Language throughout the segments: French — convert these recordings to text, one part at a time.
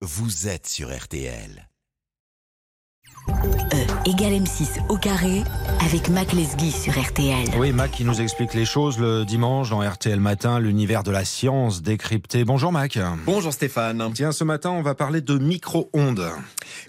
vous êtes sur RTL. E égale M6 au carré avec Mac Lesguy sur RTL. Oui, Mac qui nous explique les choses le dimanche dans RTL Matin, l'univers de la science décrypté. Bonjour Mac. Bonjour Stéphane. Tiens, ce matin, on va parler de micro-ondes.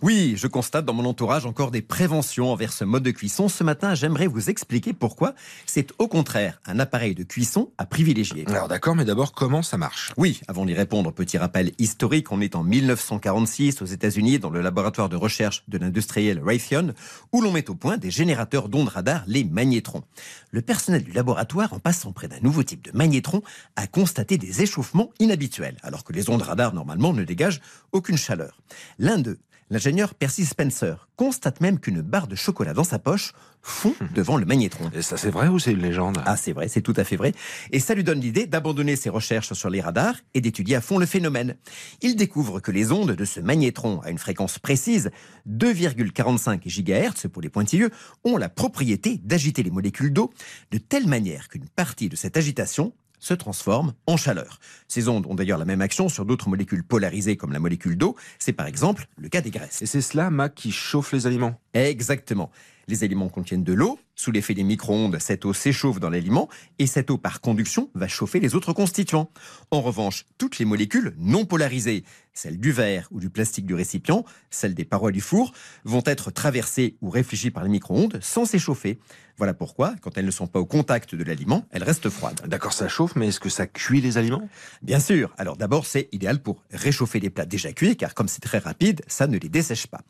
Oui, je constate dans mon entourage encore des préventions envers ce mode de cuisson. Ce matin, j'aimerais vous expliquer pourquoi c'est au contraire un appareil de cuisson à privilégier. Alors d'accord, mais d'abord, comment ça marche? Oui, avant d'y répondre, petit rappel historique, on est en 1946 aux États-Unis dans le laboratoire de recherche de l'industriel Raytheon où l'on met au point des générateurs d'ondes radar, les magnétrons. Le personnel du laboratoire, en passant près d'un nouveau type de magnétron, a constaté des échauffements inhabituels, alors que les ondes radar normalement ne dégagent aucune chaleur. L'un d'eux, L'ingénieur Percy Spencer constate même qu'une barre de chocolat dans sa poche fond devant le magnétron. Et ça, c'est vrai ou c'est une légende? Ah, c'est vrai, c'est tout à fait vrai. Et ça lui donne l'idée d'abandonner ses recherches sur les radars et d'étudier à fond le phénomène. Il découvre que les ondes de ce magnétron à une fréquence précise, 2,45 GHz pour les pointilleux, ont la propriété d'agiter les molécules d'eau de telle manière qu'une partie de cette agitation se transforme en chaleur. Ces ondes ont d'ailleurs la même action sur d'autres molécules polarisées comme la molécule d'eau. C'est par exemple le cas des graisses. Et c'est cela, Mac, qui chauffe les aliments Exactement. Les aliments contiennent de l'eau. Sous l'effet des micro-ondes, cette eau s'échauffe dans l'aliment et cette eau, par conduction, va chauffer les autres constituants. En revanche, toutes les molécules non polarisées, celles du verre ou du plastique du récipient, celles des parois du four, vont être traversées ou réfléchies par les micro-ondes sans s'échauffer. Voilà pourquoi, quand elles ne sont pas au contact de l'aliment, elles restent froides. D'accord, ça chauffe, mais est-ce que ça cuit les aliments? Bien sûr. Alors d'abord, c'est idéal pour réchauffer les plats déjà cuits, car comme c'est très rapide, ça ne les dessèche pas.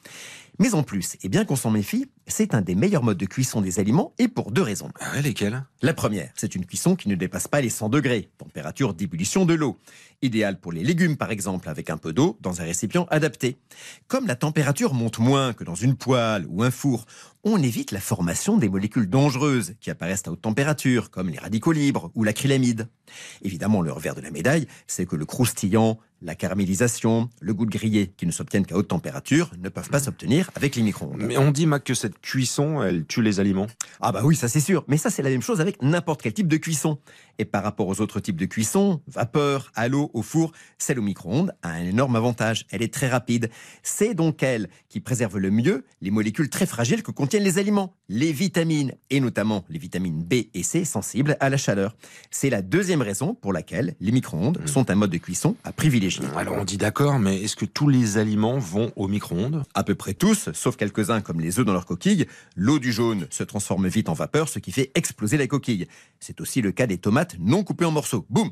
Mais en plus, et bien qu'on s'en méfie, c'est un des meilleurs modes de cuisson des aliments et pour deux raisons. Ah ouais, lesquels La première, c'est une cuisson qui ne dépasse pas les 100 degrés, température d'ébullition de l'eau. Idéal pour les légumes par exemple, avec un peu d'eau dans un récipient adapté. Comme la température monte moins que dans une poêle ou un four, on évite la formation des molécules dangereuses qui apparaissent à haute température, comme les radicaux libres ou l'acrylamide. Évidemment, le revers de la médaille, c'est que le croustillant, la caramélisation, le goût de grillé, qui ne s'obtiennent qu'à haute température, ne peuvent pas s'obtenir avec les micro-ondes. Mais on dit, Mac, que cette cuisson, elle tue les aliments. Ah bah oui, ça c'est sûr. Mais ça c'est la même chose avec n'importe quel type de cuisson. Et par rapport aux autres types de cuisson, vapeur, à l'eau, au four, celle au micro-ondes a un énorme avantage. Elle est très rapide. C'est donc elle qui préserve le mieux les molécules très fragiles que contiennent les aliments, les vitamines, et notamment les vitamines B et C sensibles à la chaleur. C'est la deuxième raison pour laquelle les micro-ondes sont un mode de cuisson à privilégier. Alors on dit d'accord, mais est-ce que tous les aliments vont au micro-ondes? À peu près tous, sauf quelques-uns comme les œufs dans leur coquille, l'eau du jaune se transforme vite en vapeur, ce qui fait exploser la coquille. C'est aussi le cas des tomates non coupées en morceaux. Boum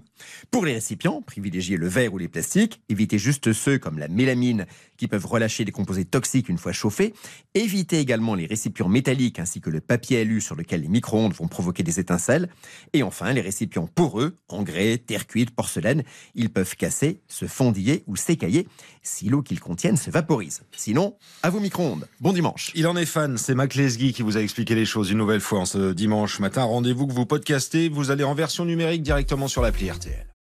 Pour les récipients, privilégiez le verre ou les plastiques, évitez juste ceux comme la mélamine qui peuvent relâcher des composés toxiques une fois chauffés. Évitez également les récipients métalliques ainsi que le papier alu sur lequel les micro-ondes vont provoquer des étincelles. Et enfin, les récipients poreux, en grès, terre cuite, porcelaine, ils peuvent casser, se fondiller ou s'écailler si l'eau qu'ils contiennent se vaporise. Sinon, à vos micro-ondes. Bon dimanche. Il en est fan, c'est Mac Lesguy qui vous a expliqué les choses une nouvelle fois en ce dimanche matin. Rendez-vous que vous podcastez, vous allez en version numérique directement sur l'appli RTL.